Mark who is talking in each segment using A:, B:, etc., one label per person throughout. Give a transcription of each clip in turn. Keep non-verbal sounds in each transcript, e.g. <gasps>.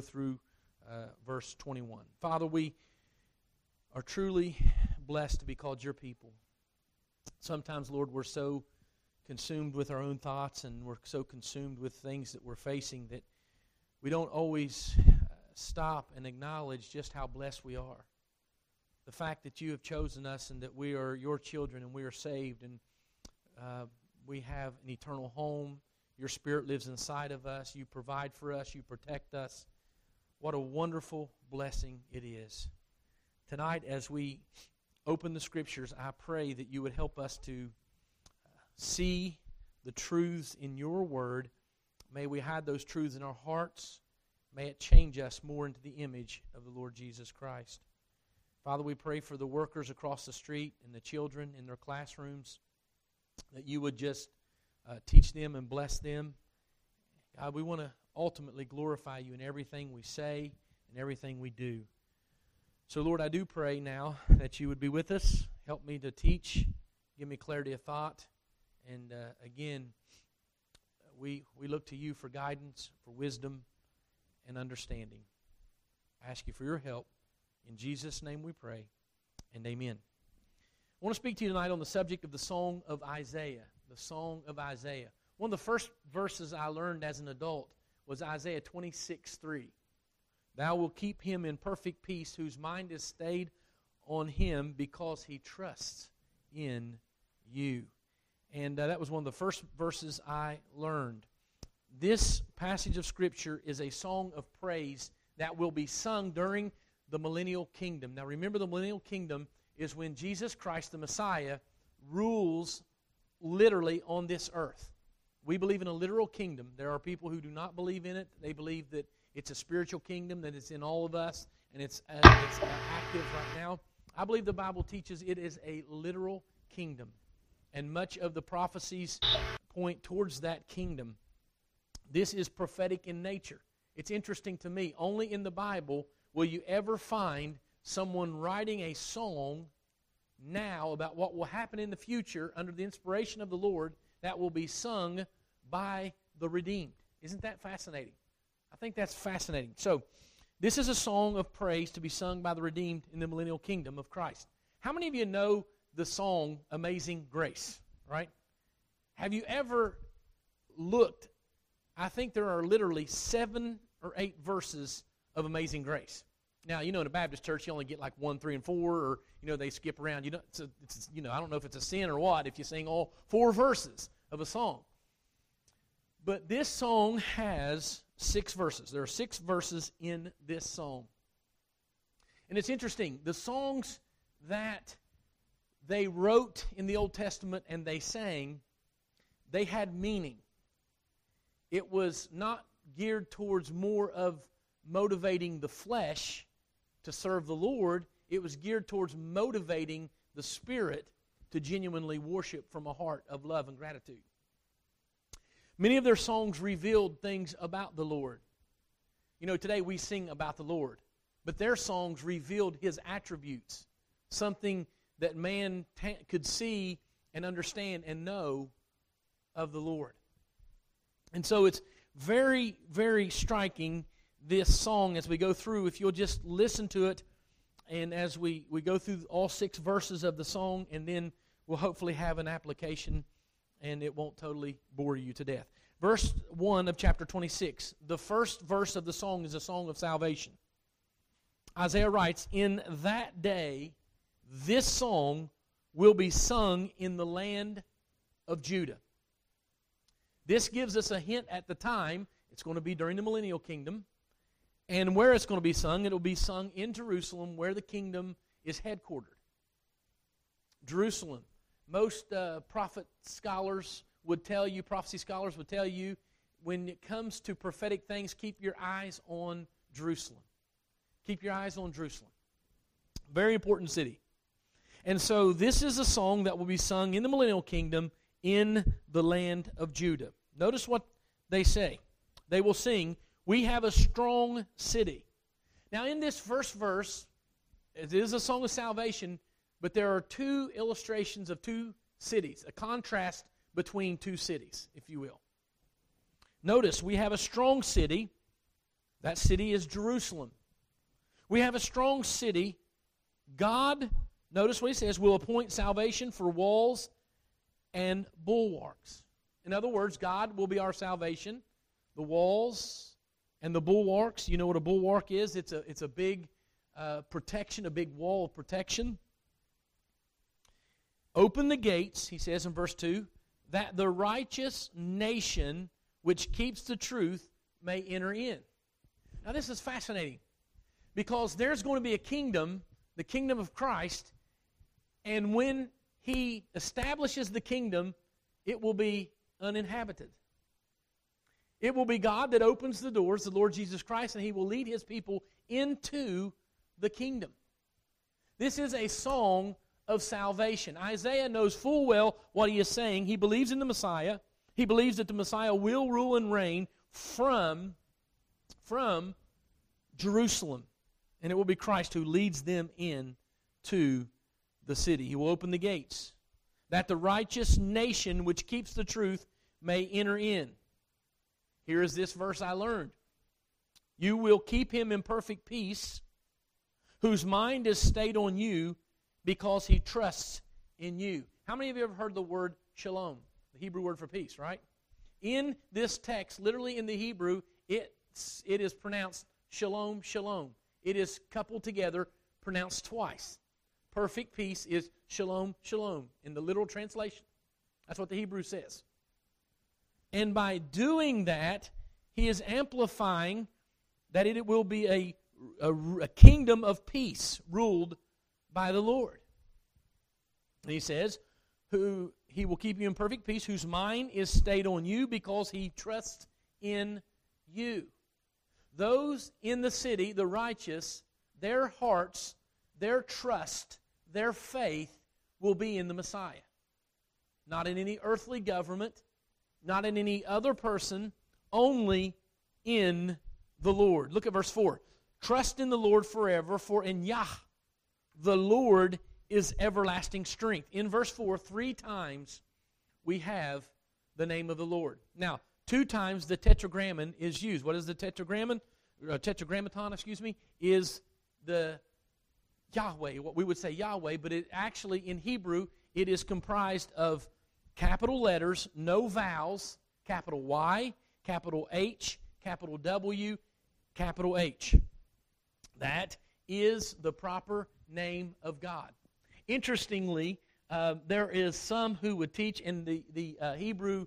A: through uh, verse 21. Father, we are truly blessed to be called your people. Sometimes, Lord, we're so consumed with our own thoughts and we're so consumed with things that we're facing that we don't always uh, stop and acknowledge just how blessed we are. The fact that you have chosen us and that we are your children and we are saved and uh, we have an eternal home. Your Spirit lives inside of us. You provide for us. You protect us. What a wonderful blessing it is. Tonight, as we open the Scriptures, I pray that you would help us to see the truths in your Word. May we hide those truths in our hearts. May it change us more into the image of the Lord Jesus Christ. Father, we pray for the workers across the street and the children in their classrooms that you would just uh, teach them and bless them. God, we want to ultimately glorify you in everything we say and everything we do. So, Lord, I do pray now that you would be with us. Help me to teach. Give me clarity of thought. And uh, again, we, we look to you for guidance, for wisdom, and understanding. I ask you for your help. In Jesus' name we pray, and amen. I want to speak to you tonight on the subject of the Song of Isaiah. The Song of Isaiah. One of the first verses I learned as an adult was Isaiah 26 3. Thou will keep him in perfect peace whose mind is stayed on him because he trusts in you. And uh, that was one of the first verses I learned. This passage of Scripture is a song of praise that will be sung during the millennial kingdom. Now, remember, the millennial kingdom is when Jesus Christ, the Messiah, rules literally on this earth. We believe in a literal kingdom. There are people who do not believe in it. They believe that it's a spiritual kingdom, that it's in all of us, and it's, uh, it's uh, active right now. I believe the Bible teaches it is a literal kingdom. And much of the prophecies point towards that kingdom. This is prophetic in nature. It's interesting to me. Only in the Bible will you ever find someone writing a song now about what will happen in the future under the inspiration of the Lord that will be sung by the redeemed. Isn't that fascinating? I think that's fascinating. So, this is a song of praise to be sung by the redeemed in the millennial kingdom of Christ. How many of you know the song Amazing Grace, right? Have you ever looked? I think there are literally seven or eight verses of Amazing Grace. Now, you know, in a Baptist church, you only get like one, three, and four, or you know, they skip around. You know, it's, a, it's you know, I don't know if it's a sin or what if you sing all four verses of a song. But this song has six verses. There are six verses in this song, and it's interesting. The songs that they wrote in the Old Testament and they sang, they had meaning. It was not geared towards more of motivating the flesh to serve the Lord, it was geared towards motivating the Spirit to genuinely worship from a heart of love and gratitude. Many of their songs revealed things about the Lord. You know, today we sing about the Lord, but their songs revealed His attributes, something that man could see and understand and know of the Lord. And so it's very, very striking this song as we go through. If you'll just listen to it, and as we, we go through all six verses of the song, and then we'll hopefully have an application and it won't totally bore you to death. Verse 1 of chapter 26. The first verse of the song is a song of salvation. Isaiah writes, In that day, this song will be sung in the land of Judah. This gives us a hint at the time. It's going to be during the millennial kingdom. And where it's going to be sung, it will be sung in Jerusalem, where the kingdom is headquartered. Jerusalem. Most uh, prophet scholars would tell you, prophecy scholars would tell you, when it comes to prophetic things, keep your eyes on Jerusalem. Keep your eyes on Jerusalem. Very important city. And so this is a song that will be sung in the millennial kingdom in the land of Judah. Notice what they say. They will sing, we have a strong city. Now, in this first verse, it is a song of salvation, but there are two illustrations of two cities, a contrast between two cities, if you will. Notice we have a strong city, That city is Jerusalem. We have a strong city. God, notice what he says, will appoint salvation for walls and bulwarks. In other words, God will be our salvation. The walls and the bulwarks, you know what a bulwark is? It's a, it's a big uh, protection, a big wall of protection. Open the gates, he says in verse 2, that the righteous nation which keeps the truth may enter in. Now, this is fascinating because there's going to be a kingdom, the kingdom of Christ, and when he establishes the kingdom, it will be uninhabited. It will be God that opens the doors, the Lord Jesus Christ, and he will lead his people into the kingdom. This is a song of salvation. Isaiah knows full well what he is saying. He believes in the Messiah. He believes that the Messiah will rule and reign from, from Jerusalem. And it will be Christ who leads them in to the city. He will open the gates that the righteous nation which keeps the truth may enter in. Here is this verse I learned. You will keep him in perfect peace, whose mind is stayed on you because he trusts in you. How many of you have heard the word shalom, the Hebrew word for peace, right? In this text, literally in the Hebrew, it's, it is pronounced shalom, shalom. It is coupled together, pronounced twice. Perfect peace is shalom, shalom in the literal translation. That's what the Hebrew says. And by doing that, he is amplifying that it will be a, a, a kingdom of peace ruled by the Lord. And he says, who he will keep you in perfect peace, whose mind is stayed on you because he trusts in you. Those in the city, the righteous, their hearts, their trust, their faith will be in the Messiah. Not in any earthly government, not in any other person, only in the Lord. Look at verse 4. Trust in the Lord forever, for in Yah, the Lord is everlasting strength. In verse 4, three times we have the name of the Lord. Now, two times the tetragrammaton is used. What is the tetragrammaton? Uh, tetragrammaton, excuse me, is the Yahweh, what we would say Yahweh, but it actually in Hebrew it is comprised of capital letters, no vowels, capital Y, capital H, capital W, capital H. That is the proper name of God. Interestingly, uh, there is some who would teach, and the, the uh, Hebrew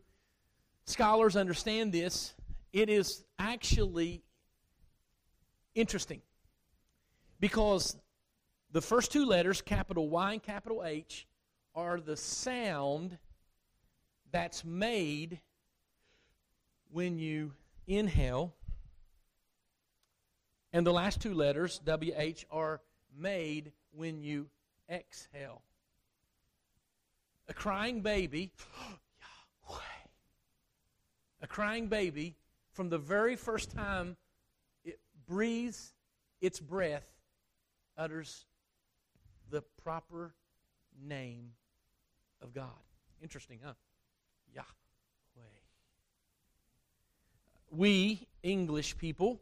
A: scholars understand this. It is actually interesting because the first two letters, capital Y and capital H, are the sound that's made when you inhale. And the last two letters, WH, are made when you exhale. A crying baby, <gasps> a crying baby, from the very first time it breathes its breath, utters the proper name of God. Interesting, huh? Yahweh. We, English people,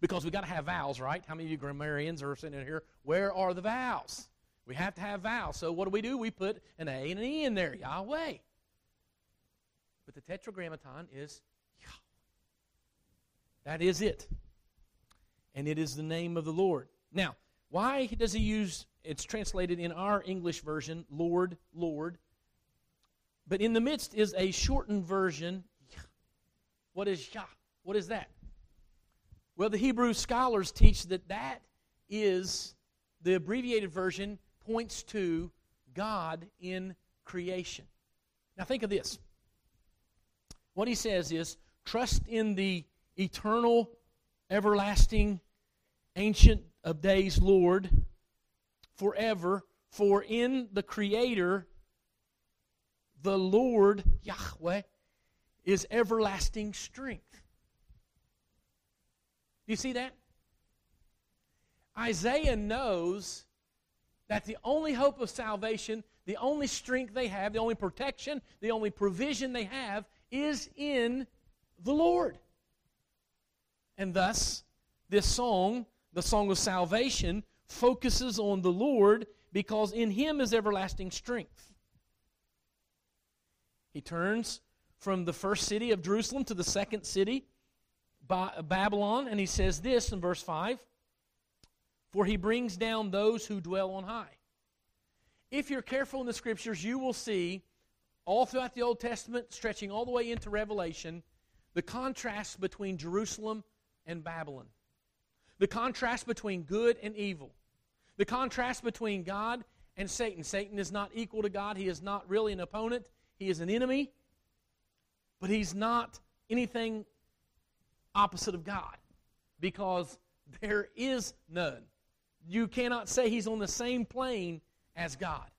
A: because we got to have vowels, right? How many of you grammarians are sitting in here? Where are the vowels? We have to have vowels. So what do we do? We put an A and an E in there, Yahweh. But the tetragrammaton is Yahweh. That is it. And it is the name of the Lord. Now, why does he use, it's translated in our English version, Lord, Lord. But in the midst is a shortened version. What is Yah? What is that? Well, the Hebrew scholars teach that that is the abbreviated version points to God in creation. Now, think of this. What he says is trust in the eternal, everlasting, ancient of days Lord forever, for in the Creator, the Lord, Yahweh, is everlasting strength. Do you see that? Isaiah knows that the only hope of salvation, the only strength they have, the only protection, the only provision they have is in the Lord. And thus, this song, the song of salvation, focuses on the Lord because in him is everlasting strength. He turns from the first city of Jerusalem to the second city, Babylon, and he says this in verse 5 For he brings down those who dwell on high. If you're careful in the scriptures, you will see all throughout the Old Testament, stretching all the way into Revelation, the contrast between Jerusalem and Babylon, the contrast between good and evil, the contrast between God and Satan. Satan is not equal to God, he is not really an opponent, he is an enemy, but he's not anything opposite of God because there is none. You cannot say he's on the same plane as God.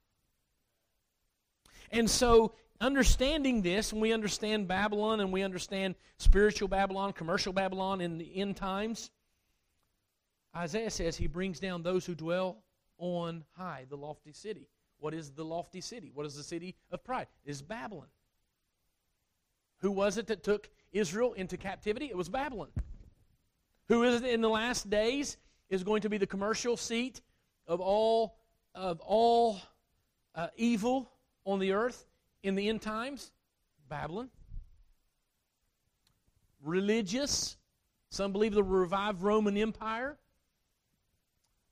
A: And so, understanding this, and we understand Babylon and we understand spiritual Babylon, commercial Babylon in the end times, Isaiah says he brings down those who dwell on high, the lofty city. What is the lofty city? What is the city of pride? Is Babylon. Who was it that took Israel into captivity? It was Babylon. Who is it in the last days is going to be the commercial seat of all of all uh, evil on the earth in the end times? Babylon. Religious. Some believe the revived Roman Empire.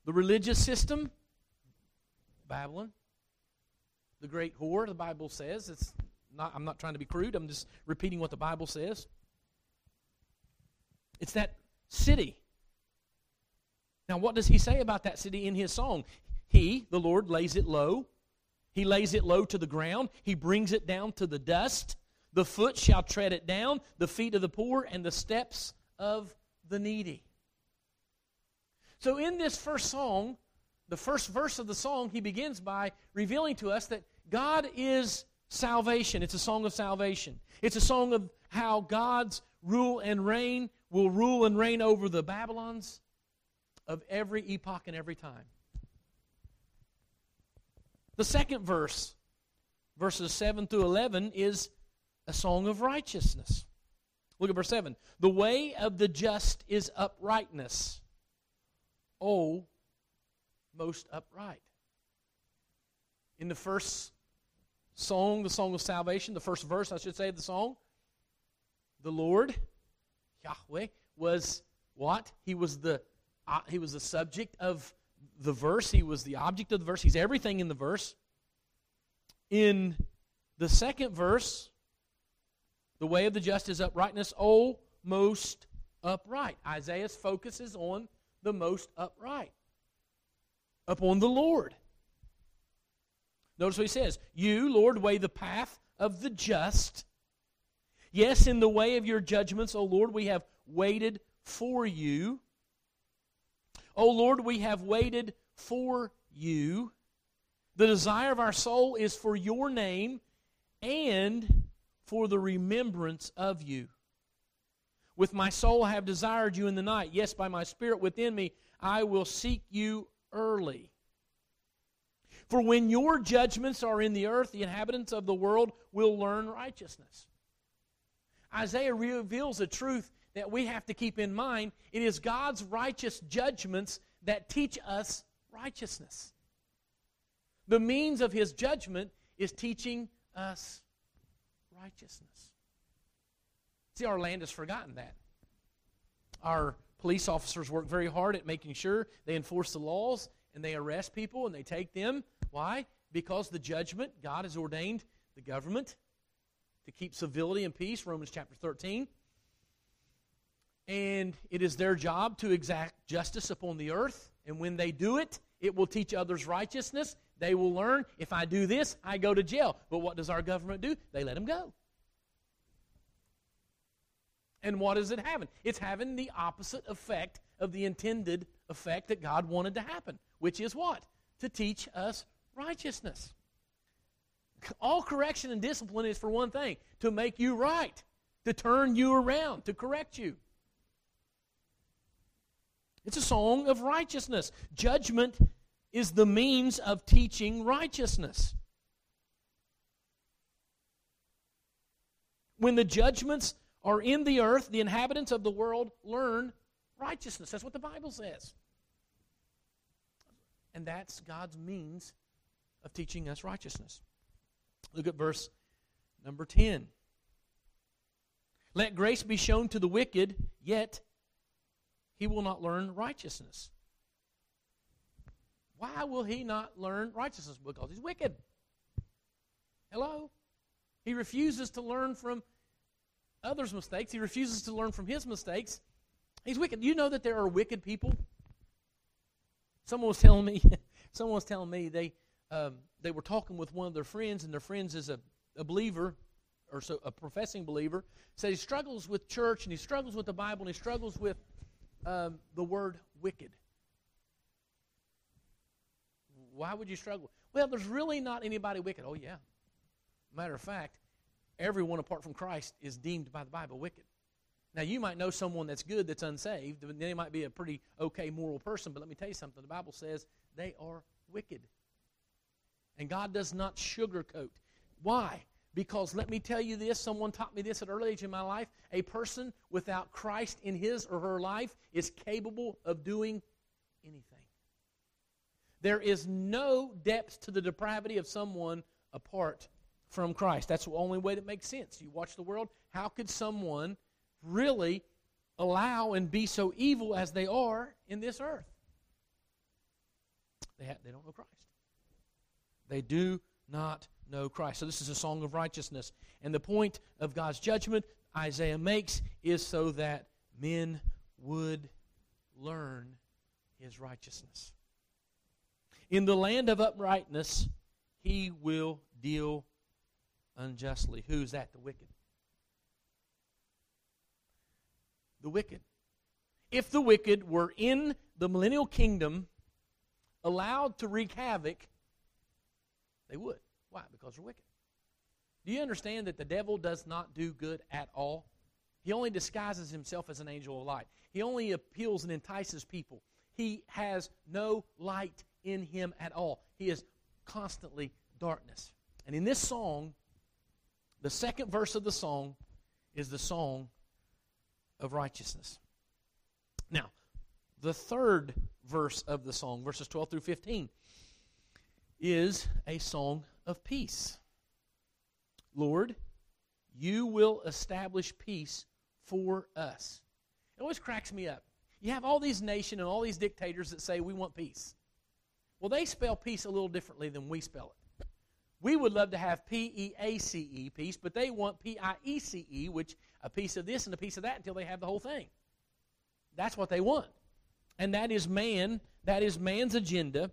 A: The religious system. Babylon. The great whore, the Bible says. It's not, I'm not trying to be crude, I'm just repeating what the Bible says. It's that city. Now, what does he say about that city in his song? He, the Lord, lays it low. He lays it low to the ground. He brings it down to the dust. The foot shall tread it down, the feet of the poor, and the steps of the needy. So, in this first song, the first verse of the song, he begins by revealing to us that God is salvation. It's a song of salvation. It's a song of how God's rule and reign will rule and reign over the Babylons of every epoch and every time. The second verse, verses 7 through 11, is a song of righteousness. Look at verse 7. The way of the just is uprightness. Oh, most upright. In the first song, the song of salvation, the first verse, I should say, of the song, the Lord, Yahweh, was what? He was the uh, he was the subject of the verse, he was the object of the verse, he's everything in the verse. In the second verse, the way of the just is uprightness, oh, most upright. Isaiah's focuses on the most upright, upon the Lord. Notice what he says You, Lord, weigh the path of the just. Yes, in the way of your judgments, O Lord, we have waited for you. O Lord, we have waited for you. The desire of our soul is for your name and for the remembrance of you. With my soul I have desired you in the night. Yes, by my spirit within me, I will seek you early. For when your judgments are in the earth, the inhabitants of the world will learn righteousness. Isaiah reveals a truth that we have to keep in mind. It is God's righteous judgments that teach us righteousness. The means of his judgment is teaching us righteousness. See, our land has forgotten that. Our police officers work very hard at making sure they enforce the laws and they arrest people and they take them. Why? Because the judgment, God has ordained the government to keep civility and peace, Romans chapter 13. And it is their job to exact justice upon the earth. And when they do it, it will teach others righteousness. They will learn if I do this, I go to jail. But what does our government do? They let them go. And what is it having? It's having the opposite effect of the intended effect that God wanted to happen, which is what? To teach us righteousness. All correction and discipline is for one thing to make you right, to turn you around, to correct you. It's a song of righteousness. Judgment is the means of teaching righteousness. When the judgments are in the earth, the inhabitants of the world learn righteousness. That's what the Bible says. And that's God's means of teaching us righteousness. Look at verse number 10. Let grace be shown to the wicked, yet he will not learn righteousness. Why will he not learn righteousness? Because he's wicked. Hello? He refuses to learn from others' mistakes. He refuses to learn from his mistakes. He's wicked. You know that there are wicked people? Someone was telling me, <laughs> someone was telling me they um, they were talking with one of their friends, and their friends is a, a believer or so a professing believer. Said he struggles with church and he struggles with the Bible and he struggles with um, the word wicked. Why would you struggle? Well, there's really not anybody wicked. Oh yeah. Matter of fact, everyone apart from Christ is deemed by the Bible wicked. Now, you might know someone that's good that's unsaved. And they might be a pretty okay moral person, but let me tell you something. The Bible says they are wicked. And God does not sugarcoat. Why? Because let me tell you this someone taught me this at an early age in my life. A person without Christ in his or her life is capable of doing anything. There is no depth to the depravity of someone apart from Christ. That's the only way that makes sense. You watch the world, how could someone really allow and be so evil as they are in this earth? They, ha- they don't know Christ. They do not know Christ. So this is a song of righteousness. And the point of God's judgment Isaiah makes is so that men would learn his righteousness. In the land of uprightness, he will deal unjustly. Who's that? The wicked. The wicked. If the wicked were in the millennial kingdom, allowed to wreak havoc, they would. Why? Because they're wicked. Do you understand that the devil does not do good at all? He only disguises himself as an angel of light. He only appeals and entices people. He has no light in him at all. He is constantly darkness. And in this song, the second verse of the song is the song of righteousness. Now, the third verse of the song, verses 12 through 15, is a song of peace. Lord, you will establish peace for us. It always cracks me up. You have all these nations and all these dictators that say we want peace. Well, they spell peace a little differently than we spell it. We would love to have P E A C E, peace, but they want P I E C E, which a piece of this and a piece of that until they have the whole thing. That's what they want. And that is man, that is man's agenda.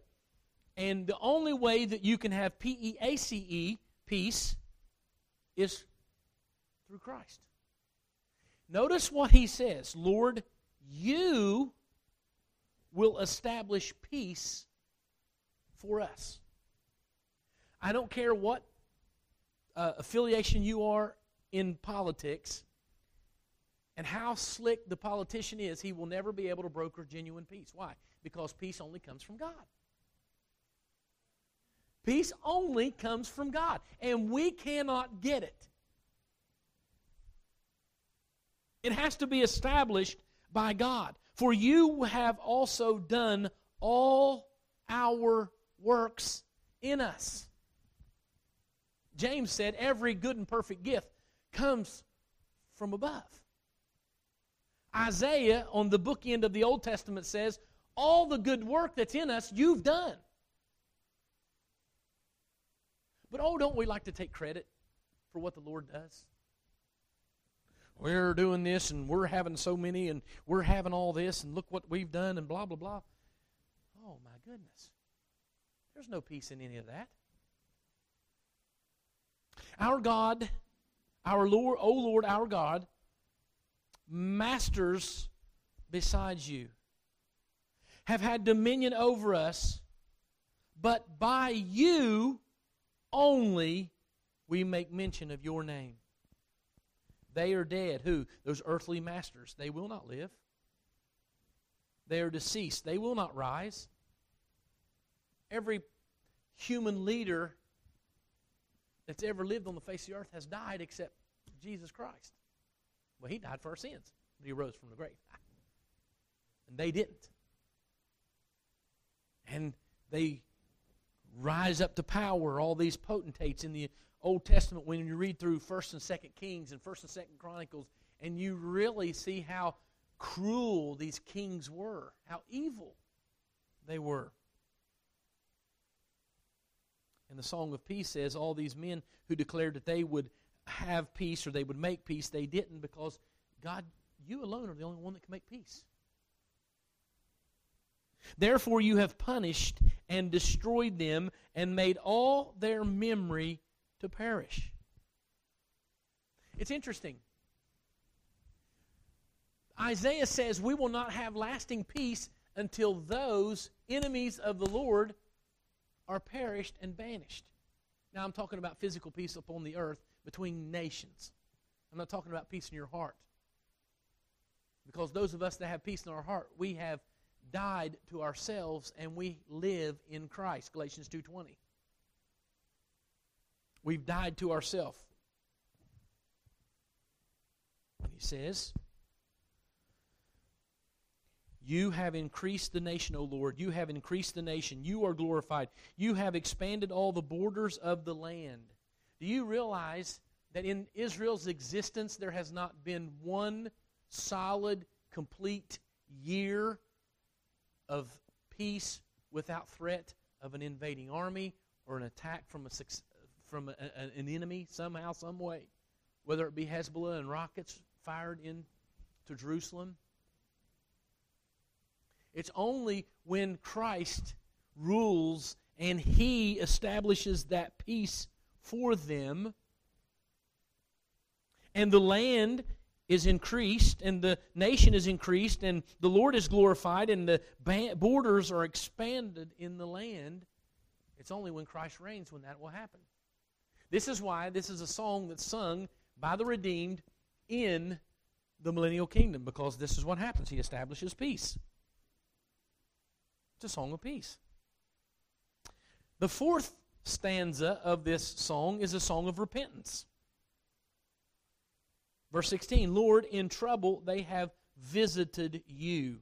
A: And the only way that you can have P E A C E, peace, is through Christ. Notice what he says Lord, you will establish peace for us. I don't care what uh, affiliation you are in politics and how slick the politician is, he will never be able to broker genuine peace. Why? Because peace only comes from God. Peace only comes from God, and we cannot get it. It has to be established by God. For you have also done all our works in us. James said, Every good and perfect gift comes from above. Isaiah, on the book end of the Old Testament, says, All the good work that's in us, you've done. But oh, don't we like to take credit for what the Lord does? We're doing this and we're having so many and we're having all this and look what we've done and blah, blah, blah. Oh, my goodness. There's no peace in any of that. Our God, our Lord, O Lord, our God, masters besides you have had dominion over us, but by you only we make mention of your name. They are dead. Who? Those earthly masters. They will not live. They are deceased. They will not rise. Every human leader that's ever lived on the face of the earth has died except Jesus Christ. Well, he died for our sins, but he rose from the grave. <laughs> And they didn't. And they rise up to power, all these potentates in the Old Testament when you read through 1st and 2nd Kings and 1st and 2nd Chronicles, and you really see how cruel these kings were, how evil they were. And the Song of Peace says all these men who declared that they would have peace or they would make peace, they didn't because God, you alone are the only one that can make peace. Therefore, you have punished and destroyed them and made all their memory to perish. It's interesting. Isaiah says we will not have lasting peace until those enemies of the Lord are perished and banished. Now, I'm talking about physical peace upon the earth between nations. I'm not talking about peace in your heart. Because those of us that have peace in our heart, we have died to ourselves and we live in Christ. Galatians 2:20. We've died to ourselves. And he says, you have increased the nation, O Lord. You have increased the nation. You are glorified. You have expanded all the borders of the land. Do you realize that in Israel's existence there has not been one solid, complete year of peace without threat of an invading army or an attack from, a, from a, an enemy somehow, some way? Whether it be Hezbollah and rockets fired into Jerusalem it's only when Christ rules and he establishes that peace for them and the land is increased and the nation is increased and the Lord is glorified and the borders are expanded in the land. It's only when Christ reigns when that will happen. This is why this is a song that's sung by the redeemed in the millennial kingdom because this is what happens. He establishes peace. A song of peace. The fourth stanza of this song is a song of repentance. Verse 16 Lord, in trouble they have visited you.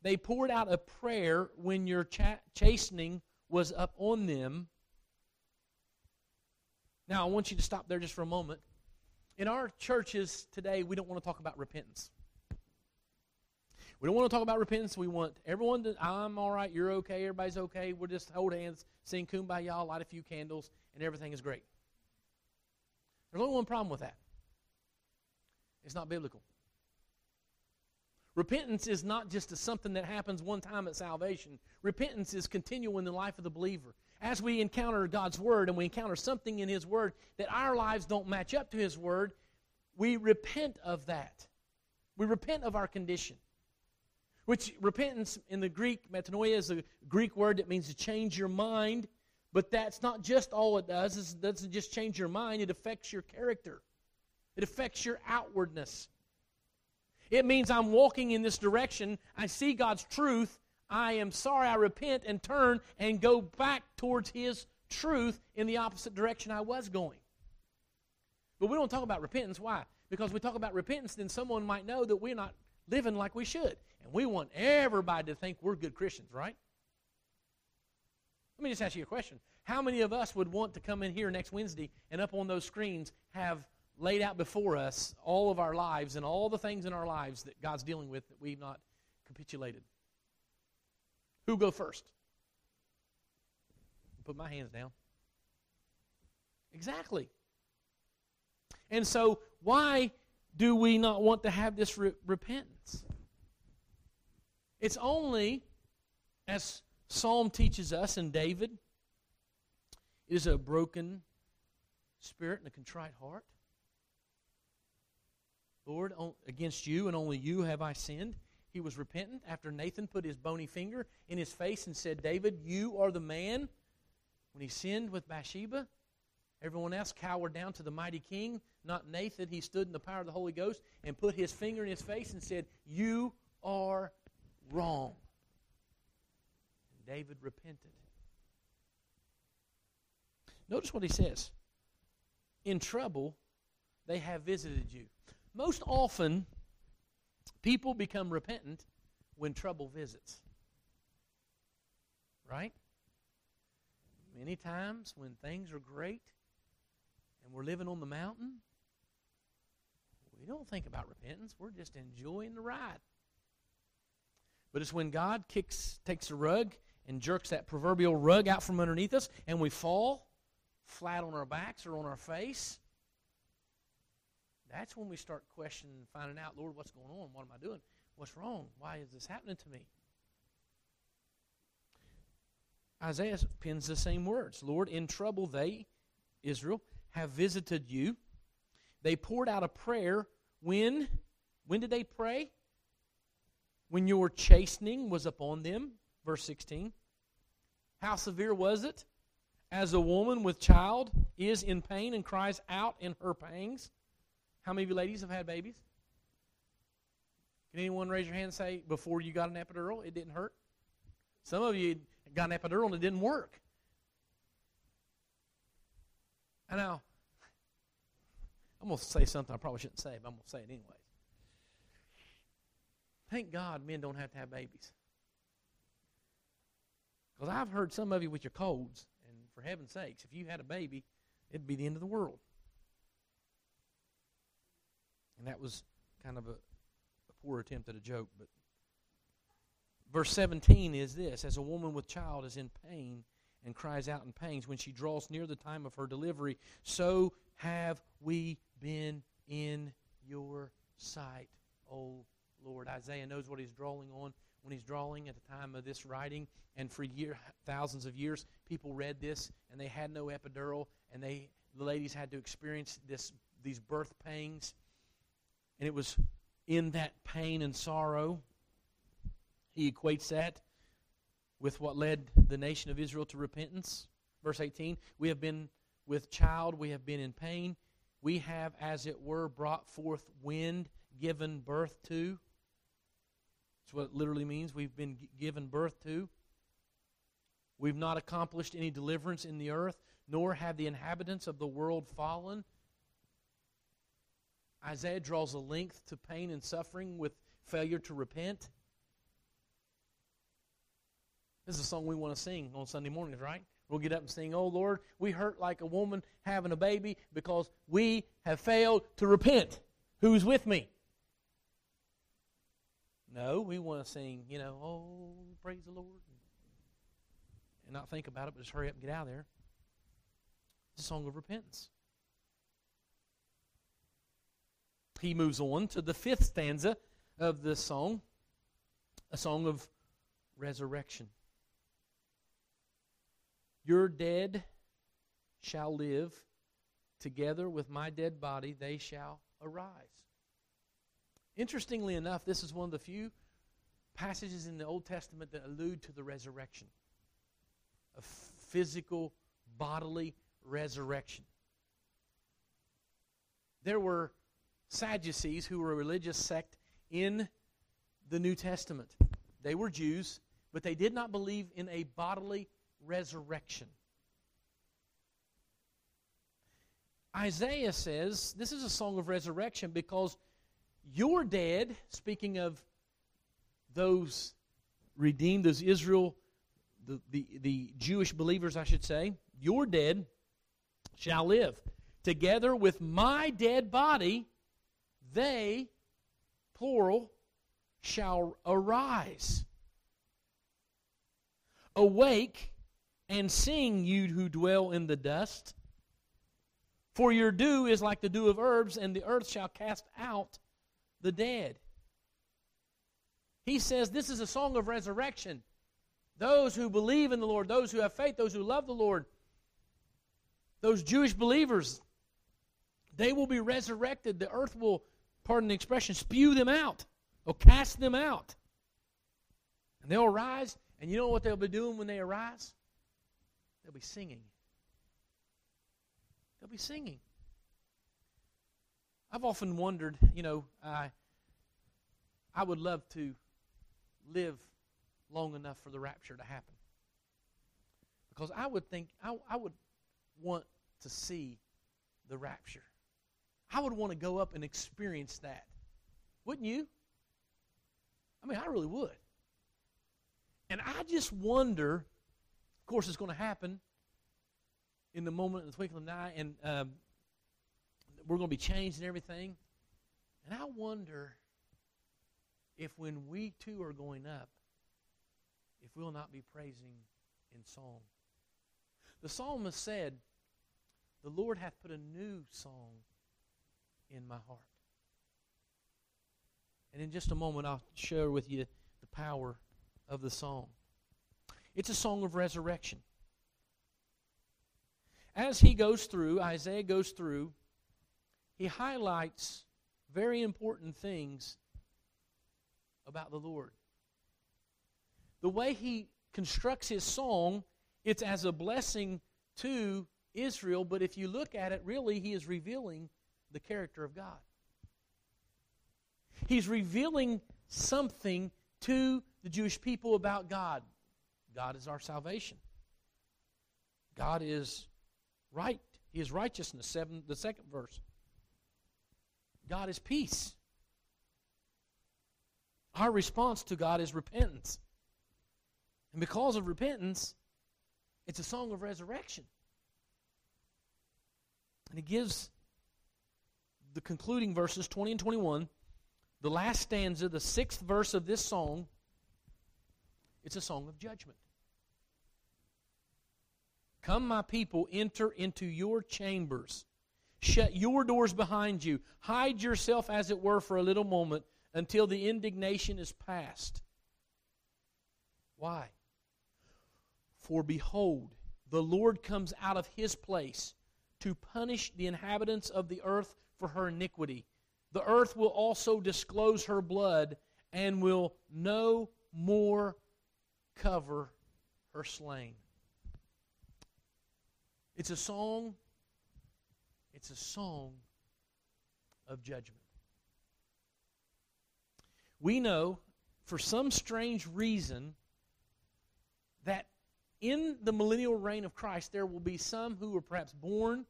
A: They poured out a prayer when your chastening was up on them. Now, I want you to stop there just for a moment. In our churches today, we don't want to talk about repentance. We don't want to talk about repentance. We want everyone to, I'm all right, you're okay, everybody's okay. We'll just hold hands, sing kumbaya, light a few candles, and everything is great. There's only one problem with that it's not biblical. Repentance is not just a something that happens one time at salvation. Repentance is continual in the life of the believer. As we encounter God's Word and we encounter something in His Word that our lives don't match up to His Word, we repent of that. We repent of our condition. Which repentance in the Greek, metanoia, is a Greek word that means to change your mind. But that's not just all it does. It doesn't just change your mind, it affects your character, it affects your outwardness. It means I'm walking in this direction. I see God's truth. I am sorry. I repent and turn and go back towards His truth in the opposite direction I was going. But we don't talk about repentance. Why? Because we talk about repentance, then someone might know that we're not living like we should. And we want everybody to think we're good Christians, right? Let me just ask you a question. How many of us would want to come in here next Wednesday and up on those screens have laid out before us all of our lives and all the things in our lives that God's dealing with that we've not capitulated? Who go first? Put my hands down. Exactly. And so, why do we not want to have this re- repentance? It's only, as Psalm teaches us and David, is a broken spirit and a contrite heart. Lord, against you and only you have I sinned. He was repentant after Nathan put his bony finger in his face and said, David, you are the man. When he sinned with Bathsheba, everyone else cowered down to the mighty king. Not Nathan. He stood in the power of the Holy Ghost and put his finger in his face and said, You are wrong. And David repented. Notice what he says. In trouble, they have visited you. Most often, people become repentant when trouble visits. Right? Many times when things are great and we're living on the mountain, we don't think about repentance. We're just enjoying the ride. But it's when God kicks, takes a rug and jerks that proverbial rug out from underneath us and we fall flat on our backs or on our face. That's when we start questioning and finding out, Lord, what's going on? What am I doing? What's wrong? Why is this happening to me? Isaiah pins the same words Lord, in trouble they, Israel, have visited you. They poured out a prayer when? When did they pray? When your chastening was upon them. Verse 16. How severe was it? As a woman with child is in pain and cries out in her pangs. How many of you ladies have had babies? Can anyone raise your hand and say, before you got an epidural, it didn't hurt? Some of you got an epidural and it didn't work. I know. I'm going to say something I probably shouldn't say, but I'm going to say it anyways. Thank God men don't have to have babies. Because I've heard some of you with your colds, and for heaven's sakes, if you had a baby, it'd be the end of the world. And that was kind of a, a poor attempt at a joke, but verse 17 is this As a woman with child is in pain and cries out in pains when she draws near the time of her delivery, so have we been in your sight, O Lord. Isaiah knows what he's drawing on when he's drawing at the time of this writing. And for year, thousands of years, people read this and they had no epidural, and they the ladies had to experience this these birth pangs. And it was in that pain and sorrow. He equates that with what led the nation of Israel to repentance. Verse 18 We have been with child, we have been in pain. We have, as it were, brought forth wind, given birth to. That's what it literally means. We've been given birth to. We've not accomplished any deliverance in the earth, nor have the inhabitants of the world fallen. Isaiah draws a link to pain and suffering with failure to repent. This is a song we want to sing on Sunday mornings, right? We'll get up and sing, Oh Lord, we hurt like a woman having a baby because we have failed to repent. Who's with me? No, we want to sing, you know, oh, praise the Lord. And not think about it, but just hurry up and get out of there. It's a song of repentance. He moves on to the fifth stanza of this song, a song of resurrection. Your dead shall live, together with my dead body, they shall arise. Interestingly enough, this is one of the few passages in the Old Testament that allude to the resurrection a physical, bodily resurrection. There were Sadducees who were a religious sect in the New Testament. They were Jews, but they did not believe in a bodily resurrection. Isaiah says this is a song of resurrection because you're dead, speaking of those redeemed, those Israel, the, the, the Jewish believers, I should say, your dead shall live. Together with my dead body, they, plural, shall arise. Awake and sing, you who dwell in the dust. For your dew is like the dew of herbs, and the earth shall cast out the dead. He says this is a song of resurrection. Those who believe in the Lord, those who have faith, those who love the Lord, those Jewish believers, they will be resurrected. The earth will, pardon the expression, spew them out, or cast them out. And they'll arise, and you know what they'll be doing when they arise? They'll be singing. They'll be singing. I've often wondered, you know, I I would love to live long enough for the rapture to happen. Because I would think I, I would want to see the rapture. I would want to go up and experience that. Wouldn't you? I mean, I really would. And I just wonder, of course, it's going to happen in the moment, in the twinkling of an eye, and um, we're going to be changed and everything. And I wonder if when we too are going up, if we'll not be praising in song. The psalmist said, The Lord hath put a new song in my heart. And in just a moment, I'll share with you the power of the song. It's a song of resurrection. As he goes through, Isaiah goes through, he highlights very important things about the Lord. The way he constructs his song, it's as a blessing to Israel, but if you look at it, really, he is revealing the character of God. He's revealing something to the Jewish people about God. God is our salvation. God is right. He is righteousness. Seven, the second verse. God is peace. Our response to God is repentance. And because of repentance, it's a song of resurrection. And he gives the concluding verses 20 and 21, the last stanza, the sixth verse of this song, it's a song of judgment. Come, my people, enter into your chambers. Shut your doors behind you. Hide yourself, as it were, for a little moment until the indignation is past. Why? For behold, the Lord comes out of his place to punish the inhabitants of the earth for her iniquity. The earth will also disclose her blood and will no more cover her slain. It's a song, it's a song of judgment. We know, for some strange reason, that in the millennial reign of Christ, there will be some who were perhaps born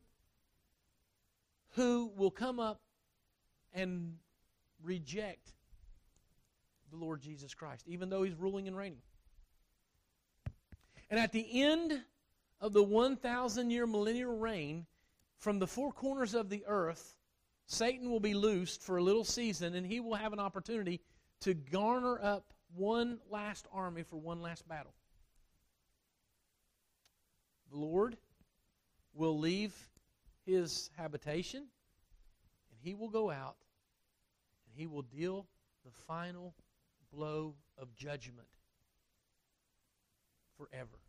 A: who will come up and reject the Lord Jesus Christ, even though he's ruling and reigning. And at the end of the 1,000 year millennial reign, from the four corners of the earth, Satan will be loosed for a little season, and he will have an opportunity to garner up one last army for one last battle. The Lord will leave his habitation, and he will go out, and he will deal the final blow of judgment forever.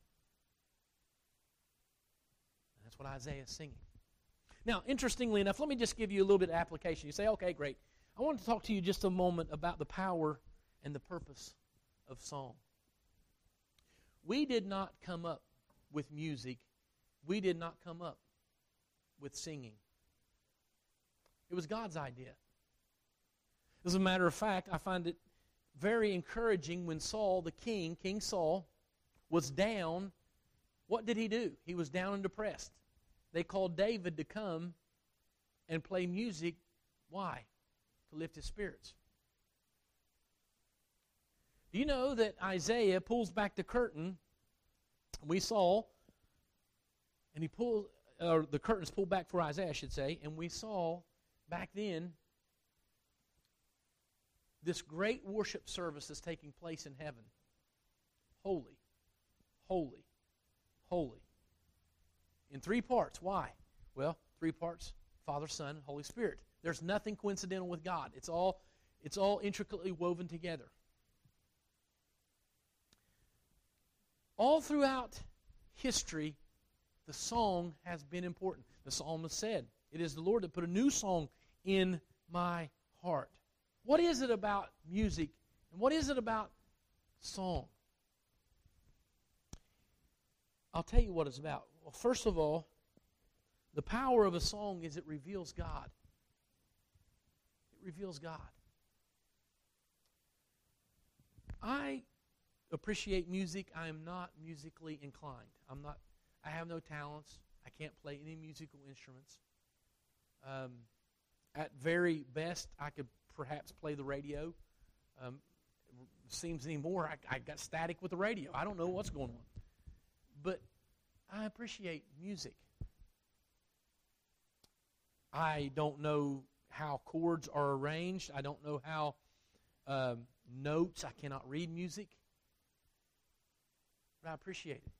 A: And that's what Isaiah is singing. Now, interestingly enough, let me just give you a little bit of application. You say, okay, great. I want to talk to you just a moment about the power and the purpose of song. We did not come up with music, we did not come up with singing. It was God's idea. As a matter of fact, I find it very encouraging when Saul, the king, King Saul, was down. What did he do? He was down and depressed. They called David to come and play music. Why? To lift his spirits. Do you know that Isaiah pulls back the curtain? We saw, and he pulls, or the curtains pulled back for Isaiah, I should say, and we saw back then this great worship service that's taking place in heaven. Holy, holy, holy. In three parts. Why? Well, three parts Father, Son, Holy Spirit. There's nothing coincidental with God. It's all, it's all intricately woven together. All throughout history, the song has been important. The psalmist said, It is the Lord that put a new song in my heart. What is it about music and what is it about song? I'll tell you what it's about. Well, first of all, the power of a song is it reveals God. It reveals God. I appreciate music. I am not musically inclined. I'm not I have no talents. I can't play any musical instruments. Um, at very best, I could perhaps play the radio. Um, seems anymore. I, I got static with the radio. I don't know what's going on. But I appreciate music. I don't know how chords are arranged. I don't know how um, notes. I cannot read music. But I appreciate it.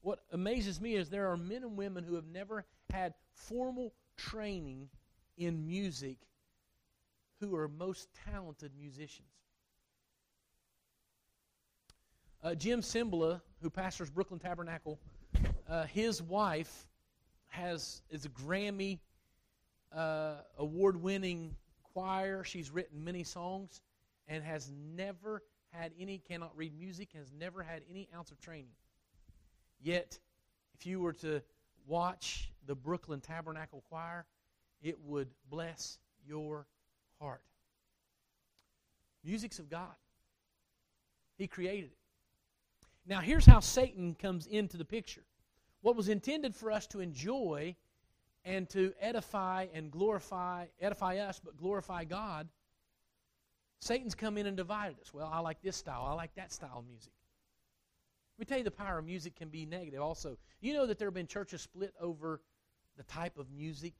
A: What amazes me is there are men and women who have never had formal training in music who are most talented musicians. Uh, Jim Cymbala, who pastors Brooklyn Tabernacle, uh, his wife has is a Grammy uh, award-winning choir. She's written many songs and has never had any cannot read music has never had any ounce of training. Yet, if you were to watch the Brooklyn Tabernacle Choir, it would bless your heart. Music's of God. He created it. Now, here's how Satan comes into the picture. What was intended for us to enjoy and to edify and glorify, edify us, but glorify God, Satan's come in and divided us. Well, I like this style, I like that style of music. Let me tell you, the power of music can be negative also. You know that there have been churches split over the type of music.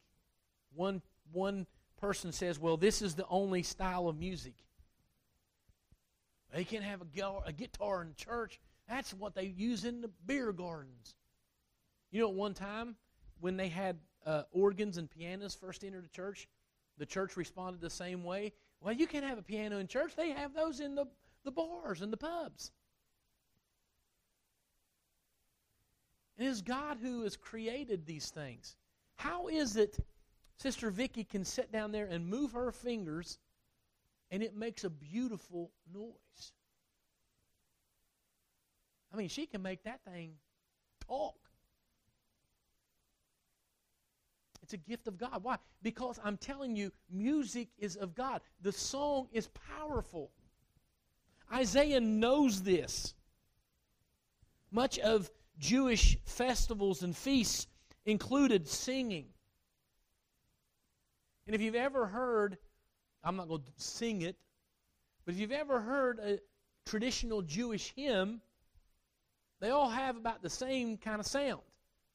A: One, one person says, well, this is the only style of music. They can't have a, a guitar in church. That's what they use in the beer gardens. You know, at one time, when they had uh, organs and pianos first entered the church, the church responded the same way. Well, you can't have a piano in church. They have those in the, the bars and the pubs. It is God who has created these things. How is it Sister Vicky can sit down there and move her fingers and it makes a beautiful noise? I mean, she can make that thing talk. It's a gift of God. Why? Because I'm telling you, music is of God. The song is powerful. Isaiah knows this. Much of Jewish festivals and feasts included singing. And if you've ever heard, I'm not going to sing it, but if you've ever heard a traditional Jewish hymn, they all have about the same kind of sound,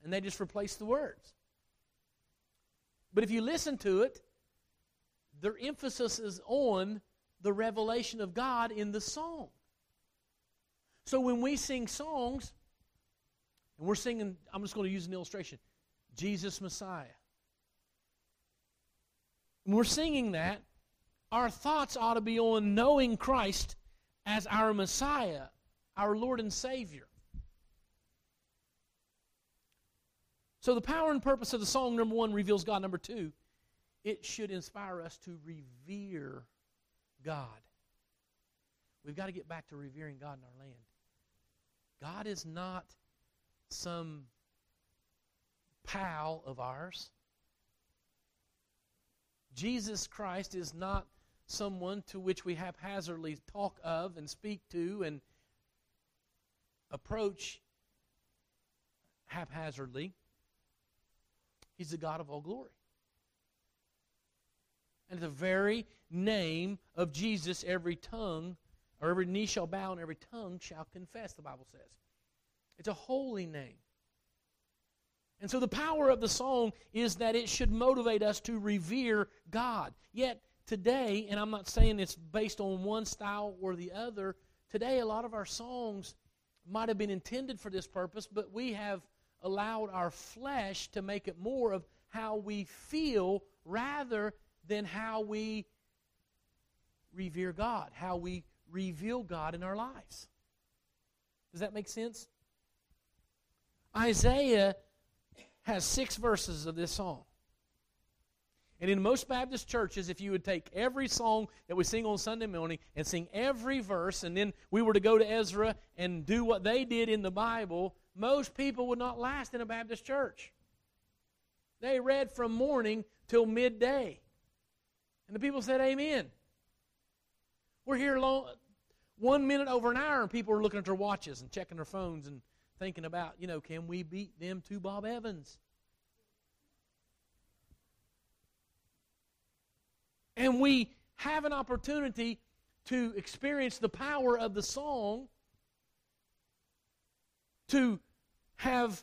A: and they just replace the words. But if you listen to it, their emphasis is on the revelation of God in the song. So when we sing songs, and we're singing, I'm just going to use an illustration Jesus Messiah. When we're singing that, our thoughts ought to be on knowing Christ as our Messiah, our Lord and Savior. So, the power and purpose of the song, number one, reveals God. Number two, it should inspire us to revere God. We've got to get back to revering God in our land. God is not some pal of ours. Jesus Christ is not someone to which we haphazardly talk of and speak to and approach haphazardly. He's the God of all glory. And at the very name of Jesus, every tongue, or every knee shall bow and every tongue shall confess, the Bible says. It's a holy name. And so the power of the song is that it should motivate us to revere God. Yet today, and I'm not saying it's based on one style or the other, today a lot of our songs might have been intended for this purpose, but we have allowed our flesh to make it more of how we feel rather than how we revere God, how we reveal God in our lives. Does that make sense? Isaiah has six verses of this song. And in most Baptist churches, if you would take every song that we sing on Sunday morning and sing every verse, and then we were to go to Ezra and do what they did in the Bible, most people would not last in a Baptist church. They read from morning till midday. And the people said, Amen. We're here long, one minute over an hour, and people are looking at their watches and checking their phones and thinking about, you know, can we beat them to Bob Evans? And we have an opportunity to experience the power of the song, to have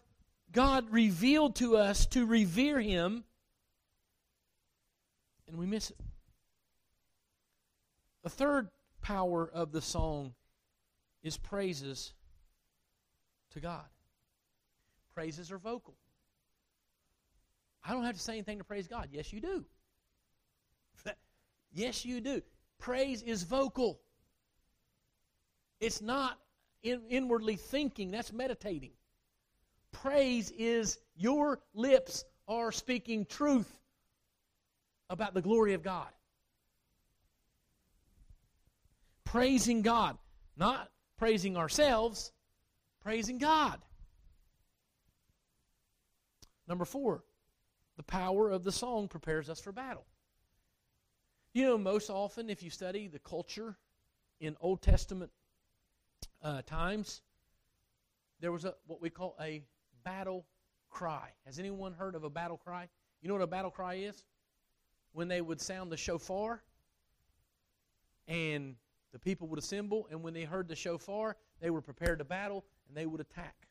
A: God revealed to us to revere Him, and we miss it. The third power of the song is praises to God. Praises are vocal. I don't have to say anything to praise God. Yes, you do. <laughs> yes, you do. Praise is vocal. It's not in, inwardly thinking, that's meditating. Praise is your lips are speaking truth about the glory of God. Praising God, not praising ourselves, praising God. Number four, the power of the song prepares us for battle. You know, most often, if you study the culture in Old Testament uh, times, there was a what we call a battle cry. Has anyone heard of a battle cry? You know what a battle cry is? When they would sound the shofar, and the people would assemble, and when they heard the shofar, they were prepared to battle and they would attack.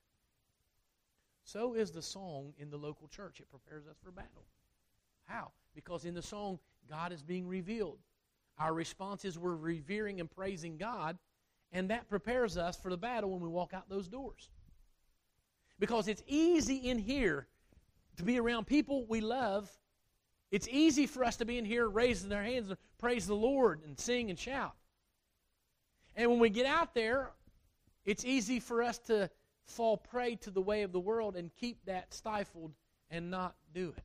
A: So is the song in the local church. It prepares us for battle. How? Because in the song, God is being revealed. Our response is we're revering and praising God, and that prepares us for the battle when we walk out those doors. Because it's easy in here to be around people we love. It's easy for us to be in here raising their hands and praise the Lord and sing and shout. And when we get out there, it's easy for us to fall prey to the way of the world and keep that stifled and not do it.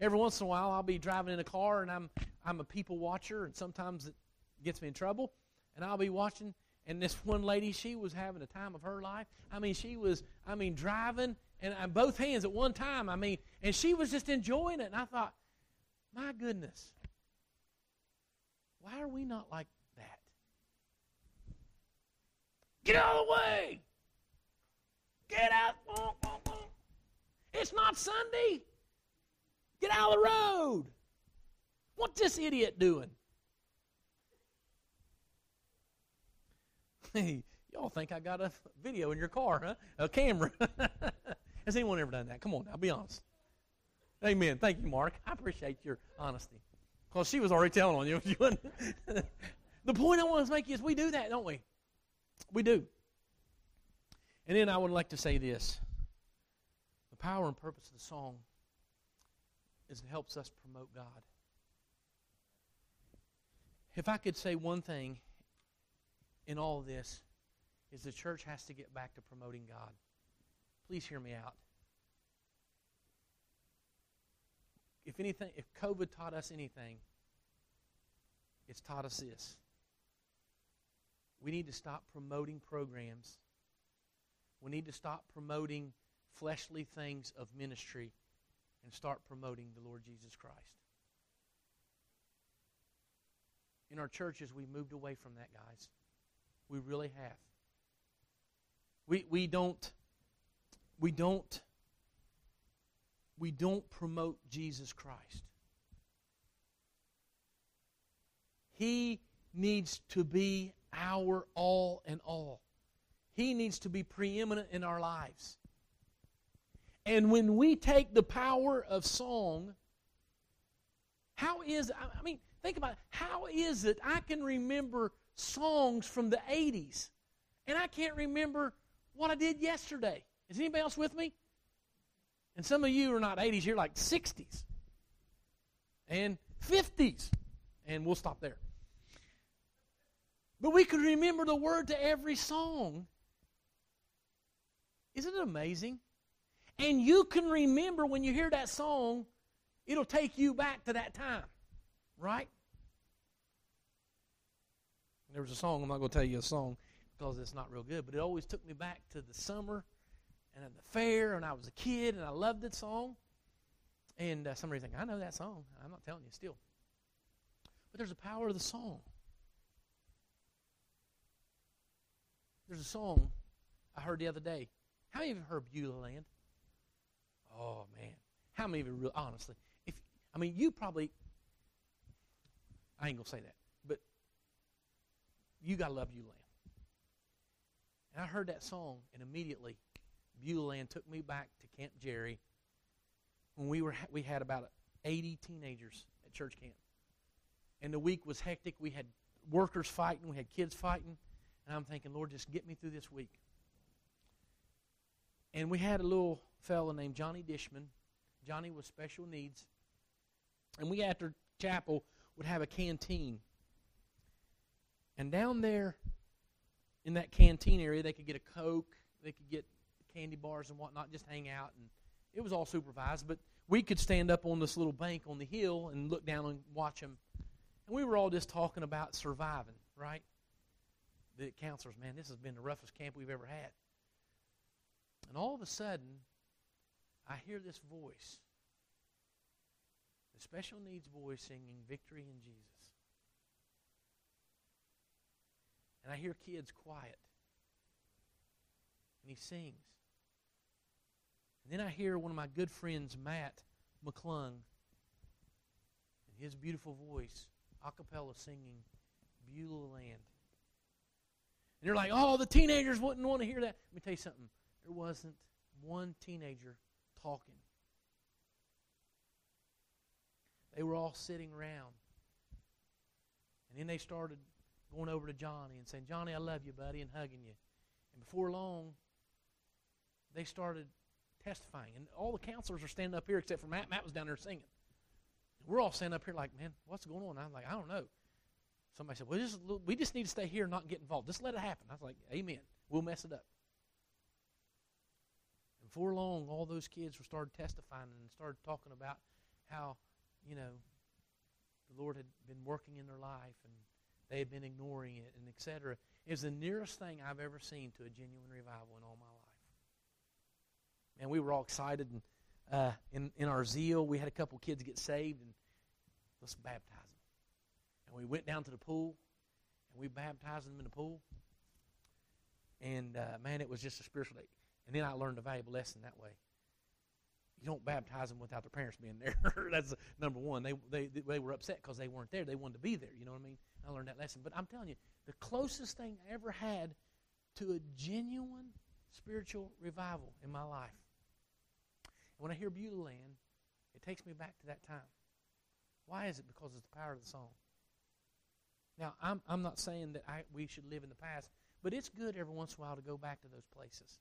A: Every once in a while, I'll be driving in a car and I'm, I'm a people watcher, and sometimes it gets me in trouble. And I'll be watching, and this one lady, she was having a time of her life. I mean, she was, I mean, driving and uh, both hands at one time. I mean, and she was just enjoying it. And I thought, my goodness, why are we not like that? Get out of the way! Get out! It's not Sunday. Get out of the road. What's this idiot doing? Hey, y'all think I got a video in your car, huh? A camera. <laughs> Has anyone ever done that? Come on now, be honest. Amen. Thank you, Mark. I appreciate your honesty. Because she was already telling on you. <laughs> the point I want to make is we do that, don't we? We do. And then I would like to say this the power and purpose of the song is it helps us promote God. If I could say one thing in all this, is the church has to get back to promoting God. Please hear me out. If anything, if COVID taught us anything, it's taught us this. We need to stop promoting programs. We need to stop promoting fleshly things of ministry and start promoting the Lord Jesus Christ. In our churches, we've moved away from that, guys. We really have. We, we don't we don't we don't promote Jesus Christ. He needs to be our all and all. He needs to be preeminent in our lives. And when we take the power of song, how is I mean, think about it. How is it I can remember songs from the 80s and I can't remember what I did yesterday? Is anybody else with me? And some of you are not 80s, you're like 60s and 50s. And we'll stop there. But we could remember the word to every song. Isn't it amazing? And you can remember when you hear that song, it'll take you back to that time, right? There was a song, I'm not going to tell you a song because it's not real good, but it always took me back to the summer and at the fair, and I was a kid, and I loved that song. And uh, somebody think, I know that song. I'm not telling you still. But there's a power of the song. There's a song I heard the other day. How many of you heard Beulah Land? Oh man, how many of you really honestly? If I mean, you probably I ain't gonna say that, you got to love Beulah Land. And I heard that song, and immediately Beulah Land took me back to Camp Jerry when we were we had about 80 teenagers at church camp. And the week was hectic. We had workers fighting, we had kids fighting, and I'm thinking, Lord, just get me through this week. And we had a little fellow named Johnny Dishman. Johnny was special needs. And we, after chapel, would have a canteen. And down there in that canteen area, they could get a Coke, they could get candy bars and whatnot, just hang out. And it was all supervised, but we could stand up on this little bank on the hill and look down and watch them. And we were all just talking about surviving, right? The counselors, man, this has been the roughest camp we've ever had. And all of a sudden, I hear this voice the special needs boy singing Victory in Jesus. And I hear kids quiet. And he sings. And then I hear one of my good friends, Matt McClung, and his beautiful voice, a cappella singing Beulah Land. And they're like, oh, the teenagers wouldn't want to hear that. Let me tell you something. There wasn't one teenager talking. They were all sitting around. And then they started going over to Johnny and saying, Johnny, I love you, buddy, and hugging you. And before long, they started testifying. And all the counselors are standing up here except for Matt. Matt was down there singing. We're all standing up here like, man, what's going on? I'm like, I don't know. Somebody said, well, just, we just need to stay here and not get involved. Just let it happen. I was like, amen. We'll mess it up. And before long, all those kids were started testifying and started talking about how, you know, the Lord had been working in their life and they had been ignoring it and etc. Was the nearest thing I've ever seen to a genuine revival in all my life. And we were all excited and uh, in in our zeal, we had a couple kids get saved and let's baptize them. And we went down to the pool and we baptized them in the pool. And uh, man, it was just a spiritual day. And then I learned a valuable lesson that way. You don't baptize them without their parents being there. <laughs> That's number one. They, they, they were upset because they weren't there. They wanted to be there. You know what I mean? I learned that lesson. But I'm telling you, the closest thing I ever had to a genuine spiritual revival in my life. When I hear Beulah Land, it takes me back to that time. Why is it? Because it's the power of the song. Now, I'm, I'm not saying that I, we should live in the past, but it's good every once in a while to go back to those places.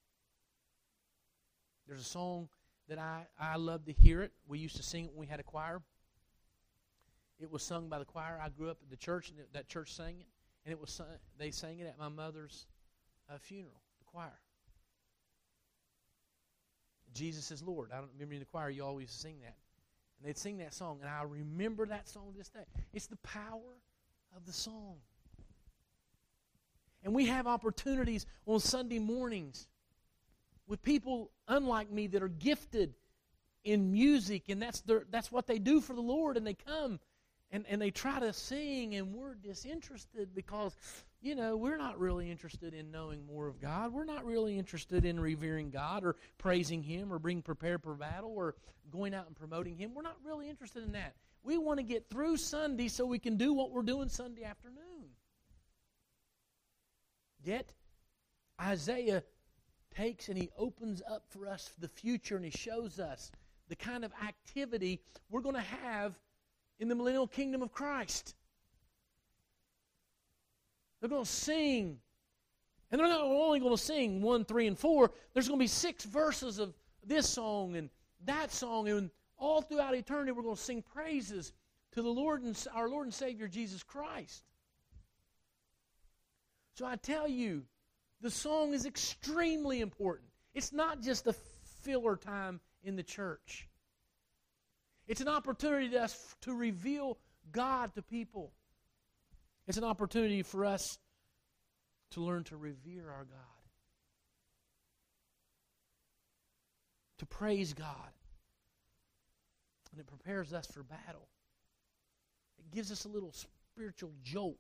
A: There's a song that I, I love to hear it. We used to sing it when we had a choir. It was sung by the choir. I grew up at the church, and that church sang it. And it was sung, they sang it at my mother's uh, funeral, the choir. Jesus is Lord. I don't remember in the choir you always sing that. And they'd sing that song, and I remember that song to this day. It's the power of the song. And we have opportunities on Sunday mornings with people unlike me that are gifted in music, and that's their, that's what they do for the Lord, and they come and, and they try to sing, and we're disinterested because, you know, we're not really interested in knowing more of God. We're not really interested in revering God or praising Him or being prepared for battle or going out and promoting Him. We're not really interested in that. We want to get through Sunday so we can do what we're doing Sunday afternoon. Yet, Isaiah takes and he opens up for us the future and he shows us the kind of activity we're going to have in the millennial kingdom of Christ. They're going to sing. And they're not only going to sing 1, 3, and 4. There's going to be six verses of this song and that song. And all throughout eternity, we're going to sing praises to the Lord and our Lord and Savior Jesus Christ. So I tell you, the song is extremely important. It's not just a filler time in the church. It's an opportunity to us to reveal God to people. It's an opportunity for us to learn to revere our God, to praise God. And it prepares us for battle. It gives us a little spiritual jolt.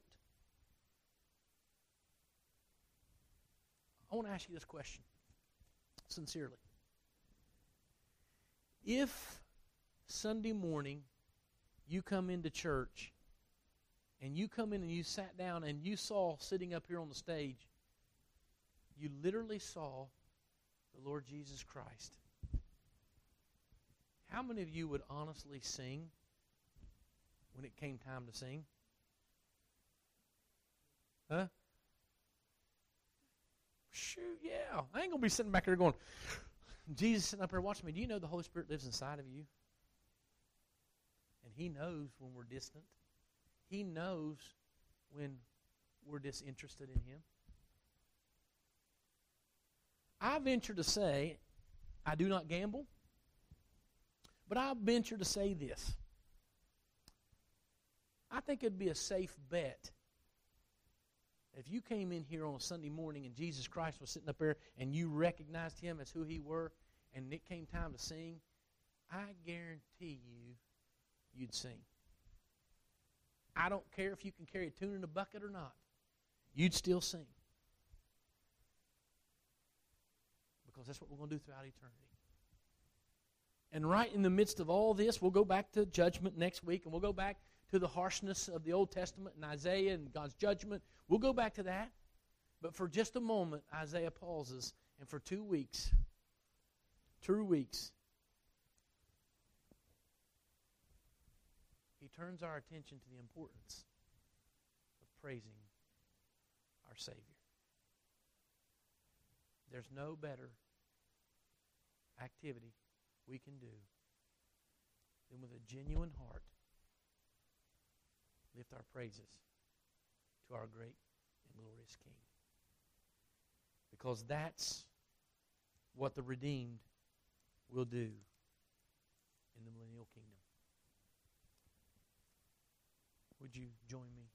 A: I want to ask you this question sincerely. If Sunday morning you come into church and you come in and you sat down and you saw sitting up here on the stage, you literally saw the Lord Jesus Christ. How many of you would honestly sing when it came time to sing? Huh? Shoot, yeah. I ain't going to be sitting back there going, Jesus sitting up there watching me. Do you know the Holy Spirit lives inside of you? And He knows when we're distant. He knows when we're disinterested in Him. I venture to say, I do not gamble, but I venture to say this. I think it'd be a safe bet if you came in here on a Sunday morning and Jesus Christ was sitting up there and you recognized him as who he were and it came time to sing, I guarantee you you'd sing. I don't care if you can carry a tune in a bucket or not. You'd still sing. Because that's what we're going to do throughout eternity. And right in the midst of all this, we'll go back to judgment next week, and we'll go back to the harshness of the Old Testament and Isaiah and God's judgment. We'll go back to that. But for just a moment, Isaiah pauses, and for two weeks, two weeks, he turns our attention to the importance of praising our Savior. There's no better activity we can do than with a genuine heart lift our praises to our great and glorious King. Because that's what the redeemed will do in the millennial kingdom. Would you join me